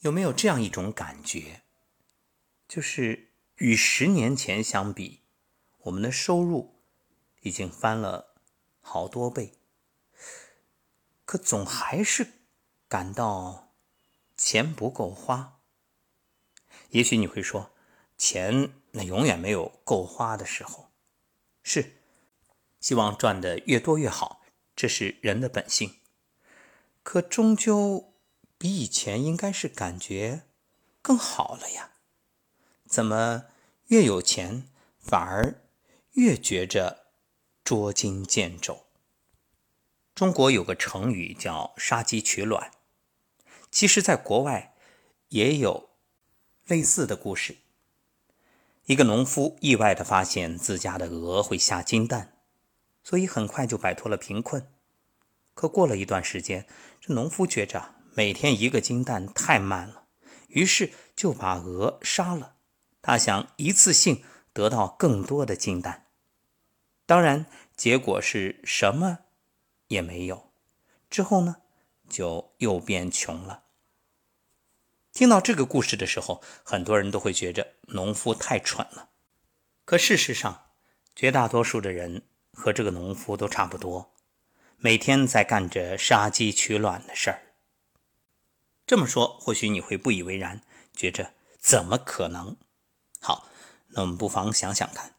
有没有这样一种感觉，就是与十年前相比，我们的收入已经翻了好多倍，可总还是感到钱不够花。也许你会说，钱那永远没有够花的时候，是，希望赚的越多越好，这是人的本性。可终究。比以前应该是感觉更好了呀？怎么越有钱反而越觉着捉襟见肘？中国有个成语叫“杀鸡取卵”，其实，在国外也有类似的故事。一个农夫意外的发现自家的鹅会下金蛋，所以很快就摆脱了贫困。可过了一段时间，这农夫觉着。每天一个金蛋太慢了，于是就把鹅杀了。他想一次性得到更多的金蛋，当然结果是什么也没有。之后呢，就又变穷了。听到这个故事的时候，很多人都会觉着农夫太蠢了。可事实上，绝大多数的人和这个农夫都差不多，每天在干着杀鸡取卵的事儿。这么说，或许你会不以为然，觉着怎么可能？好，那我们不妨想想看，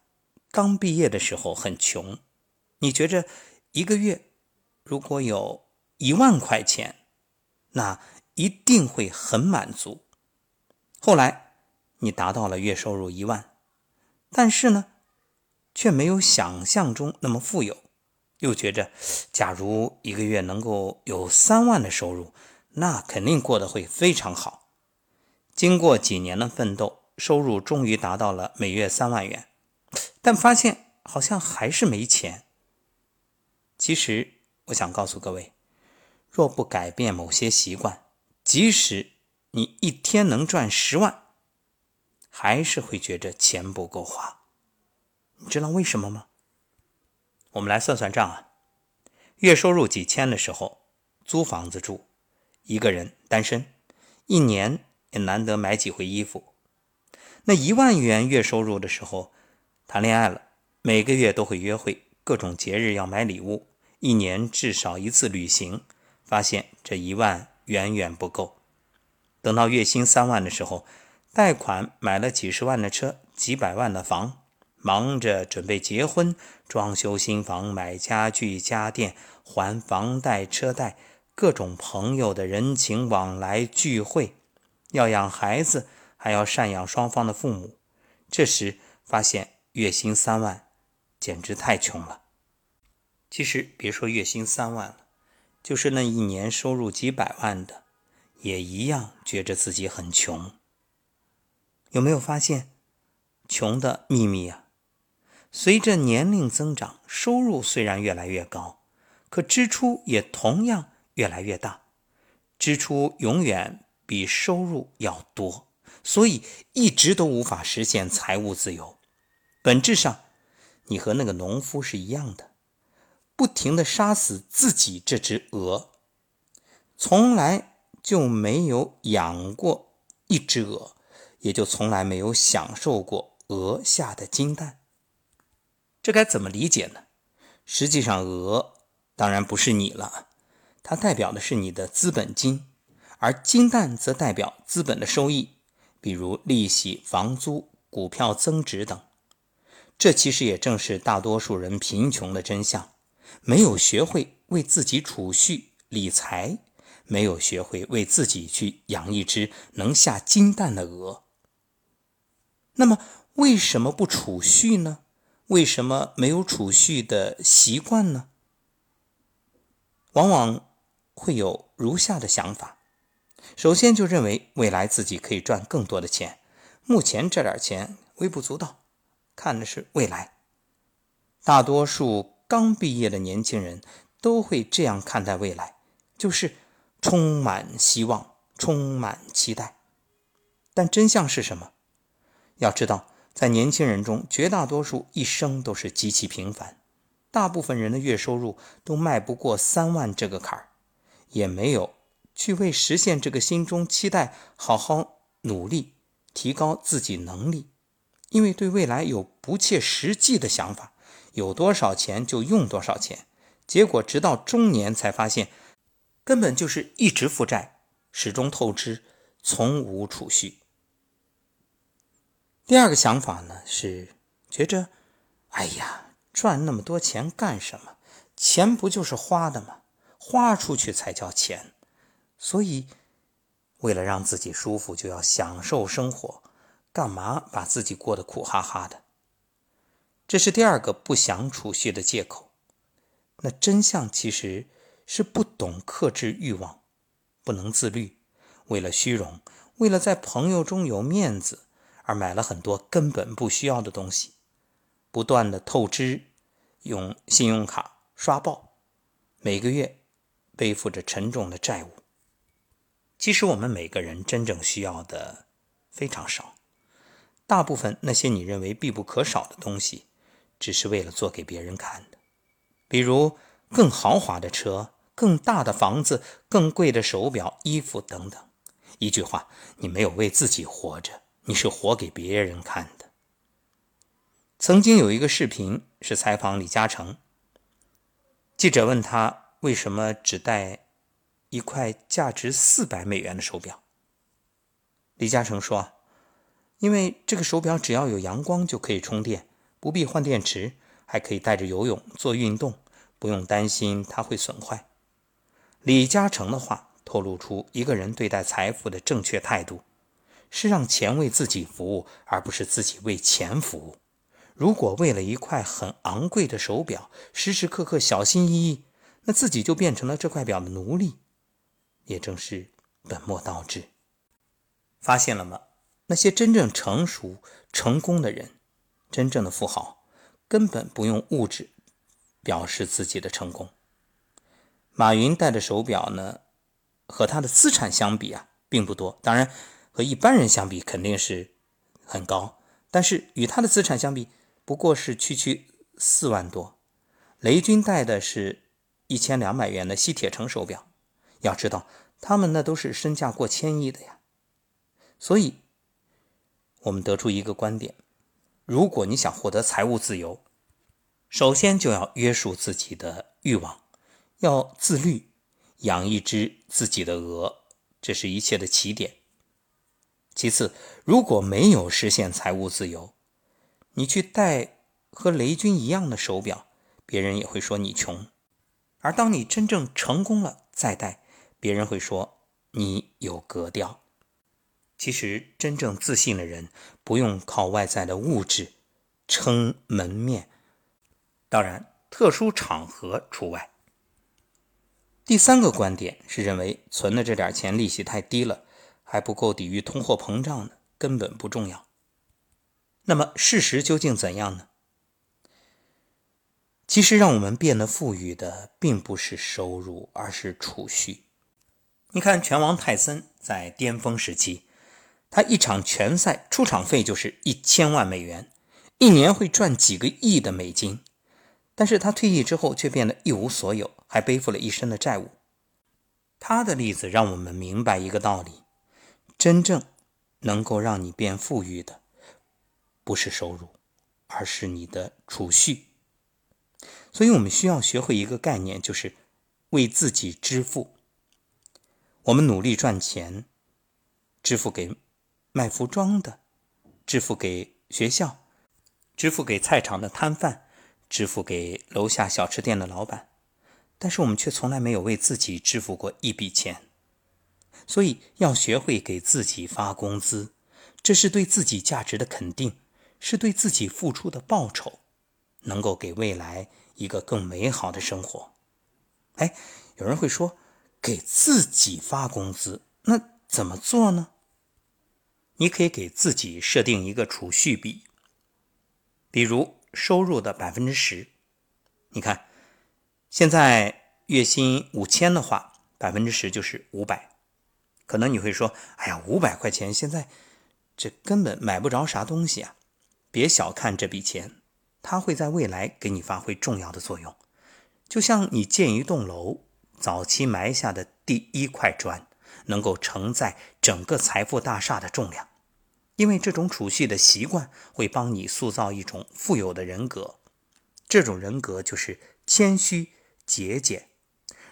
刚毕业的时候很穷，你觉着一个月如果有一万块钱，那一定会很满足。后来你达到了月收入一万，但是呢，却没有想象中那么富有，又觉着假如一个月能够有三万的收入。那肯定过得会非常好。经过几年的奋斗，收入终于达到了每月三万元，但发现好像还是没钱。其实，我想告诉各位，若不改变某些习惯，即使你一天能赚十万，还是会觉着钱不够花。你知道为什么吗？我们来算算账啊。月收入几千的时候，租房子住。一个人单身，一年也难得买几回衣服。那一万元月收入的时候，谈恋爱了，每个月都会约会，各种节日要买礼物，一年至少一次旅行。发现这一万远远不够。等到月薪三万的时候，贷款买了几十万的车，几百万的房，忙着准备结婚、装修新房、买家具家电、还房贷车贷。各种朋友的人情往来聚会，要养孩子，还要赡养双方的父母。这时发现月薪三万，简直太穷了。其实别说月薪三万了，就是那一年收入几百万的，也一样觉着自己很穷。有没有发现穷的秘密啊？随着年龄增长，收入虽然越来越高，可支出也同样。越来越大，支出永远比收入要多，所以一直都无法实现财务自由。本质上，你和那个农夫是一样的，不停的杀死自己这只鹅，从来就没有养过一只鹅，也就从来没有享受过鹅下的金蛋。这该怎么理解呢？实际上，鹅当然不是你了。它代表的是你的资本金，而金蛋则代表资本的收益，比如利息、房租、股票增值等。这其实也正是大多数人贫穷的真相：没有学会为自己储蓄理财，没有学会为自己去养一只能下金蛋的鹅。那么，为什么不储蓄呢？为什么没有储蓄的习惯呢？往往。会有如下的想法：首先，就认为未来自己可以赚更多的钱，目前这点钱微不足道，看的是未来。大多数刚毕业的年轻人都会这样看待未来，就是充满希望，充满期待。但真相是什么？要知道，在年轻人中，绝大多数一生都是极其平凡，大部分人的月收入都迈不过三万这个坎儿。也没有去为实现这个心中期待好好努力，提高自己能力。因为对未来有不切实际的想法，有多少钱就用多少钱，结果直到中年才发现，根本就是一直负债，始终透支，从无储蓄。第二个想法呢是觉着，哎呀，赚那么多钱干什么？钱不就是花的吗？花出去才叫钱。所以，为了让自己舒服，就要享受生活。干嘛把自己过得苦哈哈的？这是第二个不想储蓄的借口。那真相其实是不懂克制欲望，不能自律，为了虚荣，为了在朋友中有面子，而买了很多根本不需要的东西，不断的透支，用信用卡刷爆，每个月背负着沉重的债务。其实我们每个人真正需要的非常少。大部分那些你认为必不可少的东西，只是为了做给别人看的，比如更豪华的车、更大的房子、更贵的手表、衣服等等。一句话，你没有为自己活着，你是活给别人看的。曾经有一个视频是采访李嘉诚，记者问他为什么只戴一块价值四百美元的手表，李嘉诚说。因为这个手表只要有阳光就可以充电，不必换电池，还可以带着游泳做运动，不用担心它会损坏。李嘉诚的话透露出一个人对待财富的正确态度，是让钱为自己服务，而不是自己为钱服务。如果为了一块很昂贵的手表，时时刻刻小心翼翼，那自己就变成了这块表的奴隶，也正是本末倒置。发现了吗？那些真正成熟、成功的人，真正的富豪，根本不用物质表示自己的成功。马云戴的手表呢，和他的资产相比啊，并不多。当然，和一般人相比肯定是很高，但是与他的资产相比，不过是区区四万多。雷军戴的是一千两百元的西铁城手表，要知道他们那都是身价过千亿的呀，所以。我们得出一个观点：如果你想获得财务自由，首先就要约束自己的欲望，要自律，养一只自己的鹅，这是一切的起点。其次，如果没有实现财务自由，你去戴和雷军一样的手表，别人也会说你穷；而当你真正成功了再戴，别人会说你有格调。其实，真正自信的人不用靠外在的物质撑门面，当然，特殊场合除外。第三个观点是认为存的这点钱利息太低了，还不够抵御通货膨胀呢，根本不重要。那么，事实究竟怎样呢？其实，让我们变得富裕的并不是收入，而是储蓄。你看，拳王泰森在巅峰时期。他一场拳赛出场费就是一千万美元，一年会赚几个亿的美金。但是他退役之后却变得一无所有，还背负了一身的债务。他的例子让我们明白一个道理：真正能够让你变富裕的，不是收入，而是你的储蓄。所以我们需要学会一个概念，就是为自己支付。我们努力赚钱，支付给。卖服装的，支付给学校，支付给菜场的摊贩，支付给楼下小吃店的老板，但是我们却从来没有为自己支付过一笔钱。所以要学会给自己发工资，这是对自己价值的肯定，是对自己付出的报酬，能够给未来一个更美好的生活。哎，有人会说，给自己发工资，那怎么做呢？你可以给自己设定一个储蓄比，比如收入的百分之十。你看，现在月薪五千的话，百分之十就是五百。可能你会说：“哎呀，五百块钱现在这根本买不着啥东西啊！”别小看这笔钱，它会在未来给你发挥重要的作用。就像你建一栋楼，早期埋下的第一块砖，能够承载整个财富大厦的重量。因为这种储蓄的习惯会帮你塑造一种富有的人格，这种人格就是谦虚节俭。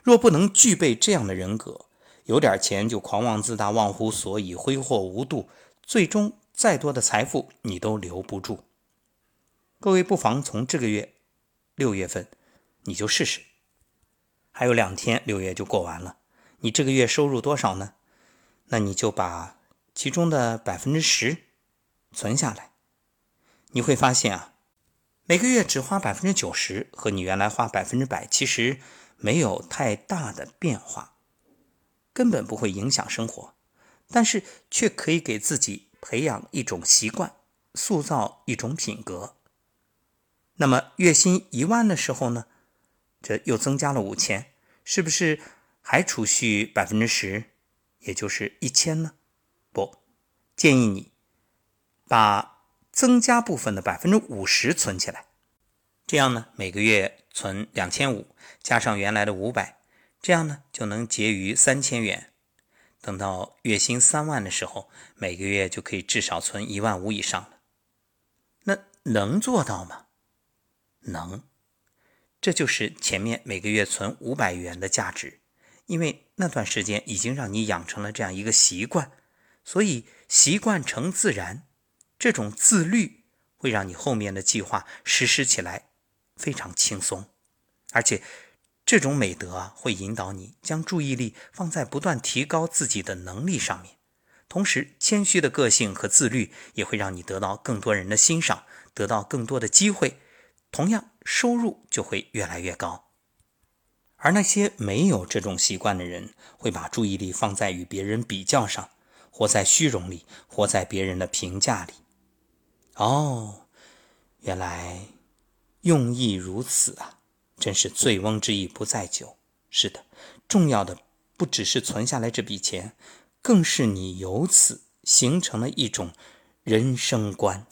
若不能具备这样的人格，有点钱就狂妄自大、忘乎所以、挥霍无度，最终再多的财富你都留不住。各位不妨从这个月六月份你就试试，还有两天六月就过完了，你这个月收入多少呢？那你就把。其中的百分之十存下来，你会发现啊，每个月只花百分之九十，和你原来花百分之百其实没有太大的变化，根本不会影响生活，但是却可以给自己培养一种习惯，塑造一种品格。那么月薪一万的时候呢，这又增加了五千，是不是还储蓄百分之十，也就是一千呢？不，建议你把增加部分的百分之五十存起来，这样呢，每个月存两千五，加上原来的五百，这样呢就能结余三千元。等到月薪三万的时候，每个月就可以至少存一万五以上了。那能做到吗？能，这就是前面每个月存五百元的价值，因为那段时间已经让你养成了这样一个习惯。所以习惯成自然，这种自律会让你后面的计划实施起来非常轻松，而且这种美德啊会引导你将注意力放在不断提高自己的能力上面。同时，谦虚的个性和自律也会让你得到更多人的欣赏，得到更多的机会，同样收入就会越来越高。而那些没有这种习惯的人，会把注意力放在与别人比较上。活在虚荣里，活在别人的评价里。哦，原来用意如此啊！真是醉翁之意不在酒。是的，重要的不只是存下来这笔钱，更是你由此形成了一种人生观。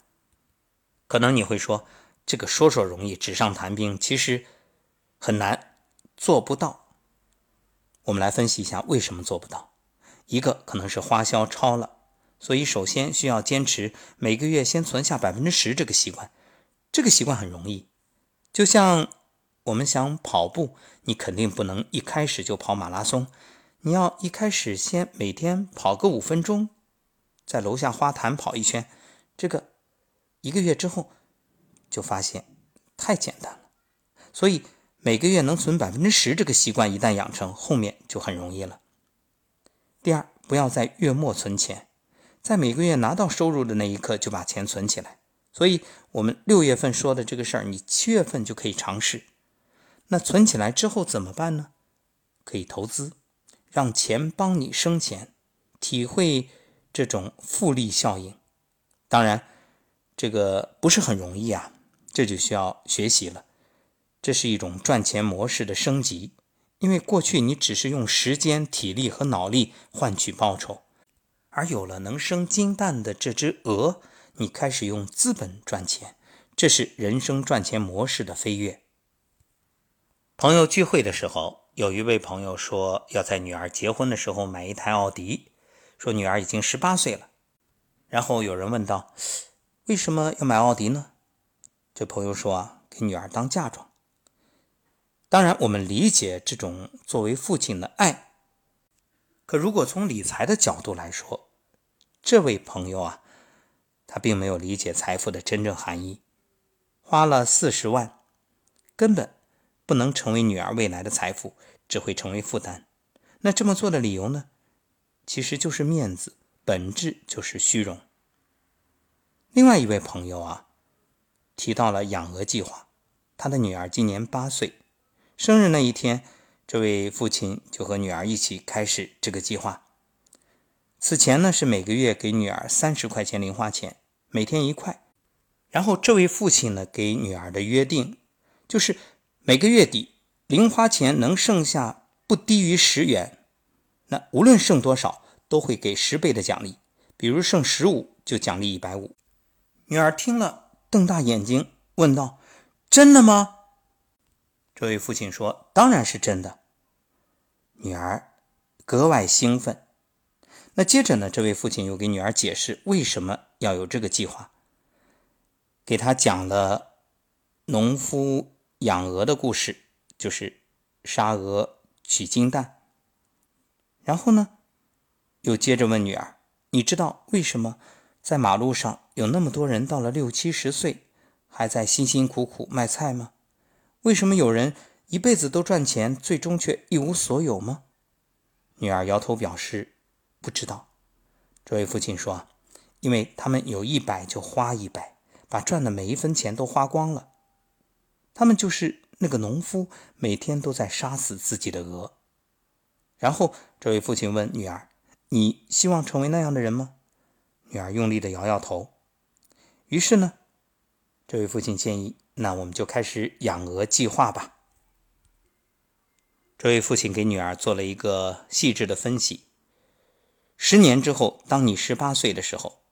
可能你会说，这个说说容易，纸上谈兵，其实很难，做不到。我们来分析一下为什么做不到。一个可能是花销超了，所以首先需要坚持每个月先存下百分之十这个习惯。这个习惯很容易，就像我们想跑步，你肯定不能一开始就跑马拉松，你要一开始先每天跑个五分钟，在楼下花坛跑一圈，这个一个月之后就发现太简单了。所以每个月能存百分之十这个习惯一旦养成，后面就很容易了。第二，不要在月末存钱，在每个月拿到收入的那一刻就把钱存起来。所以，我们六月份说的这个事儿，你七月份就可以尝试。那存起来之后怎么办呢？可以投资，让钱帮你生钱，体会这种复利效应。当然，这个不是很容易啊，这就需要学习了。这是一种赚钱模式的升级。因为过去你只是用时间、体力和脑力换取报酬，而有了能生金蛋的这只鹅，你开始用资本赚钱，这是人生赚钱模式的飞跃。朋友聚会的时候，有一位朋友说要在女儿结婚的时候买一台奥迪，说女儿已经十八岁了。然后有人问道：“为什么要买奥迪呢？”这朋友说：“啊，给女儿当嫁妆。”当然，我们理解这种作为父亲的爱。可如果从理财的角度来说，这位朋友啊，他并没有理解财富的真正含义。花了四十万，根本不能成为女儿未来的财富，只会成为负担。那这么做的理由呢？其实就是面子，本质就是虚荣。另外一位朋友啊，提到了养鹅计划，他的女儿今年八岁。生日那一天，这位父亲就和女儿一起开始这个计划。此前呢是每个月给女儿三十块钱零花钱，每天一块。然后这位父亲呢给女儿的约定就是每个月底零花钱能剩下不低于十元，那无论剩多少都会给十倍的奖励。比如剩十五就奖励一百五。女儿听了瞪大眼睛问道：“真的吗？”这位父亲说：“当然是真的。”女儿格外兴奋，那接着呢，这位父亲又给女儿解释为什么要有这个计划，给他讲了农夫养鹅的故事，就是杀鹅取金蛋。然后呢，又接着问女儿：“你知道为什么在马路上有那么多人到了六七十岁还在辛辛苦苦卖菜吗？为什么有人一辈子都赚钱，最终却一无所有吗？”女儿摇头表示不知道。这位父亲说：“因为他们有一百就花一百，把赚的每一分钱都花光了。他们就是那个农夫，每天都在杀死自己的鹅。”然后，这位父亲问女儿：“你希望成为那样的人吗？”女儿用力的摇摇头。于是呢，这位父亲建议：“那我们就开始养鹅计划吧。”这位父亲给女儿做了一个细致的分析：十年之后，当你十八岁的时候，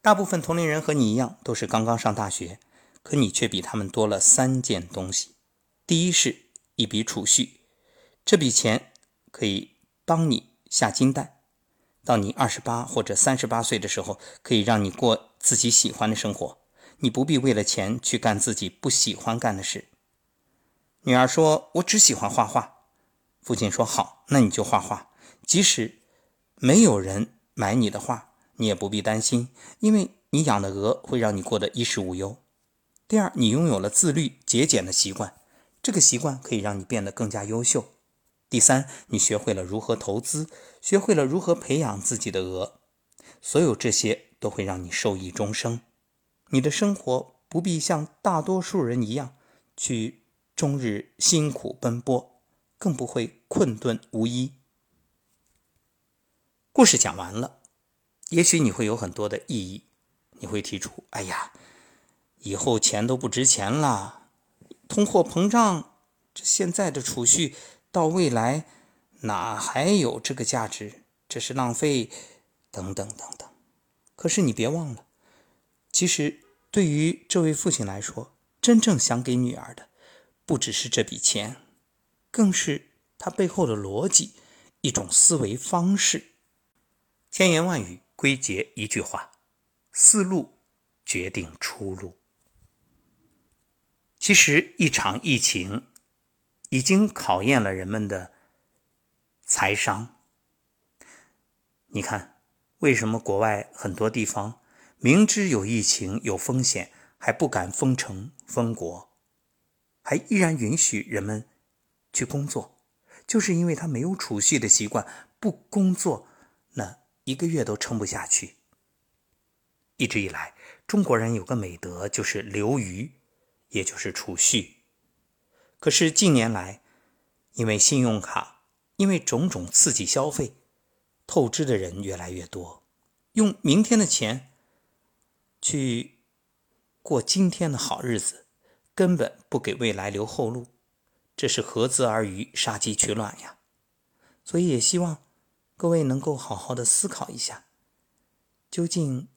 大部分同龄人和你一样都是刚刚上大学，可你却比他们多了三件东西。第一是一笔储蓄，这笔钱。可以帮你下金蛋，到你二十八或者三十八岁的时候，可以让你过自己喜欢的生活，你不必为了钱去干自己不喜欢干的事。女儿说：“我只喜欢画画。”父亲说：“好，那你就画画，即使没有人买你的画，你也不必担心，因为你养的鹅会让你过得衣食无忧。第二，你拥有了自律节俭的习惯，这个习惯可以让你变得更加优秀。”第三，你学会了如何投资，学会了如何培养自己的鹅，所有这些都会让你受益终生。你的生活不必像大多数人一样去终日辛苦奔波，更不会困顿无依。故事讲完了，也许你会有很多的意义，你会提出：“哎呀，以后钱都不值钱了，通货膨胀，这现在的储蓄。”到未来哪还有这个价值？这是浪费，等等等等。可是你别忘了，其实对于这位父亲来说，真正想给女儿的，不只是这笔钱，更是他背后的逻辑，一种思维方式。千言万语归结一句话：思路决定出路。其实一场疫情。已经考验了人们的财商。你看，为什么国外很多地方明知有疫情、有风险，还不敢封城封国，还依然允许人们去工作？就是因为他没有储蓄的习惯，不工作，那一个月都撑不下去。一直以来，中国人有个美德，就是留余，也就是储蓄。可是近年来，因为信用卡，因为种种刺激消费，透支的人越来越多，用明天的钱去过今天的好日子，根本不给未来留后路，这是何泽而渔，杀鸡取卵呀！所以也希望各位能够好好的思考一下，究竟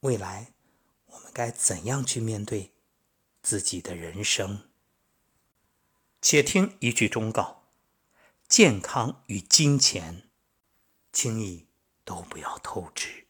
未来我们该怎样去面对自己的人生。且听一句忠告：健康与金钱，轻易都不要透支。